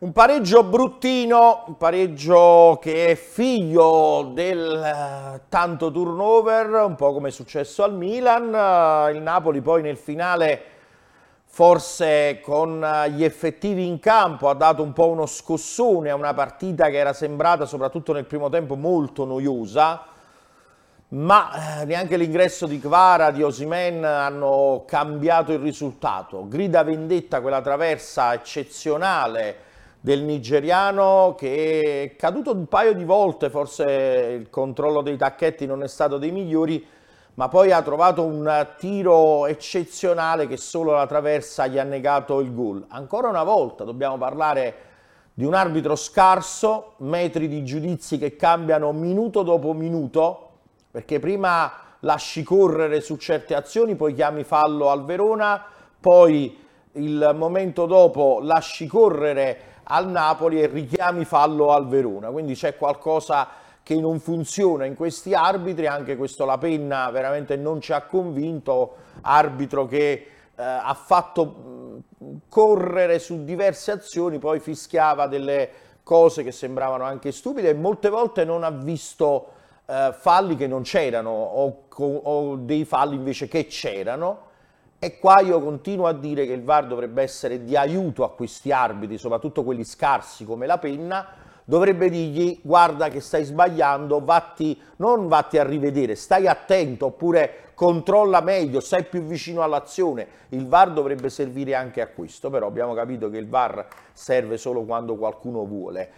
Un pareggio bruttino, un pareggio che è figlio del eh, tanto turnover, un po' come è successo al Milan. Eh, il Napoli poi nel finale, forse con eh, gli effettivi in campo, ha dato un po' uno scossone a una partita che era sembrata, soprattutto nel primo tempo, molto noiosa. Ma neanche l'ingresso di Kvara, di Osimen hanno cambiato il risultato. Grida vendetta quella traversa eccezionale del nigeriano che è caduto un paio di volte, forse il controllo dei tacchetti non è stato dei migliori, ma poi ha trovato un tiro eccezionale che solo la traversa gli ha negato il gol. Ancora una volta dobbiamo parlare di un arbitro scarso, metri di giudizi che cambiano minuto dopo minuto, perché prima lasci correre su certe azioni, poi chiami fallo al Verona, poi il momento dopo lasci correre al Napoli e richiami fallo al Verona, quindi c'è qualcosa che non funziona in questi arbitri, anche questo La Penna veramente non ci ha convinto, arbitro che eh, ha fatto correre su diverse azioni, poi fischiava delle cose che sembravano anche stupide e molte volte non ha visto eh, falli che non c'erano o, o dei falli invece che c'erano e qua io continuo a dire che il VAR dovrebbe essere di aiuto a questi arbitri, soprattutto quelli scarsi come la penna, dovrebbe dirgli guarda che stai sbagliando, vatti, non vatti a rivedere, stai attento oppure controlla meglio, stai più vicino all'azione. Il VAR dovrebbe servire anche a questo, però abbiamo capito che il VAR serve solo quando qualcuno vuole.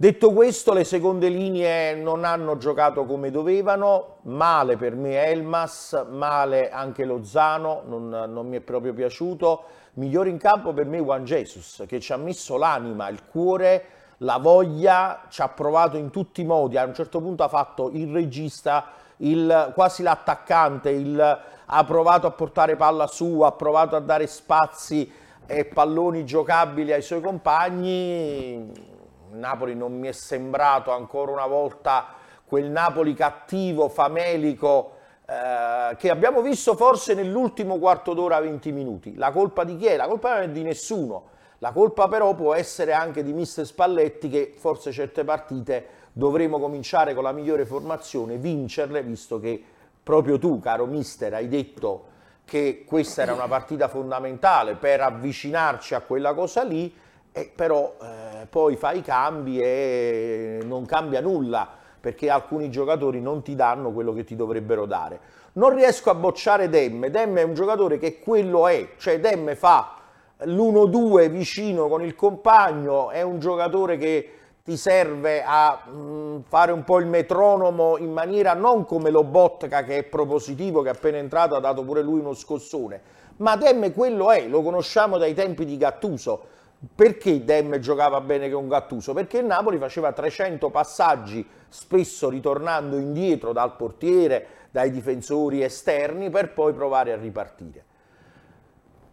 Detto questo, le seconde linee non hanno giocato come dovevano, male per me Elmas, male anche Lozano, non, non mi è proprio piaciuto. Migliore in campo per me Juan Jesus, che ci ha messo l'anima, il cuore, la voglia, ci ha provato in tutti i modi, a un certo punto ha fatto il regista, il, quasi l'attaccante, il, ha provato a portare palla su, ha provato a dare spazi e palloni giocabili ai suoi compagni Napoli non mi è sembrato ancora una volta quel Napoli cattivo, famelico, eh, che abbiamo visto forse nell'ultimo quarto d'ora 20 minuti. La colpa di chi è? La colpa non è di nessuno. La colpa però può essere anche di mister Spalletti che forse certe partite dovremo cominciare con la migliore formazione, vincerle, visto che proprio tu, caro mister, hai detto che questa era una partita fondamentale per avvicinarci a quella cosa lì e però eh, poi fai i cambi e non cambia nulla perché alcuni giocatori non ti danno quello che ti dovrebbero dare. Non riesco a bocciare Demme, Demme è un giocatore che quello è, cioè Demme fa l'1-2 vicino con il compagno, è un giocatore che ti serve a mh, mm, fare un po' il metronomo in maniera non come lo Botka che è propositivo, che appena entrato ha dato pure lui uno scossone, ma Demme quello è, lo conosciamo dai tempi di Gattuso, perché Dem giocava bene con Gattuso? Perché il Napoli faceva 300 passaggi, spesso ritornando indietro dal portiere, dai difensori esterni, per poi provare a ripartire.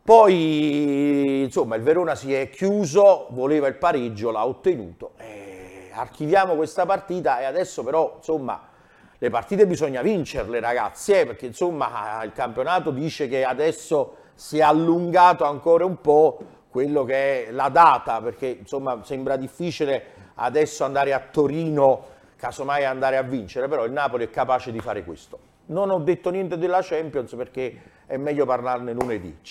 Poi, insomma, il Verona si è chiuso, voleva il pareggio, l'ha ottenuto. Eh, archiviamo questa partita e adesso però, insomma, le partite bisogna vincerle, ragazzi, eh, perché insomma il campionato dice che adesso si è allungato ancora un po' quello che è la data, perché insomma sembra difficile adesso andare a Torino, casomai andare a vincere, però il Napoli è capace di fare questo. Non ho detto niente della Champions perché è meglio parlarne lunedì.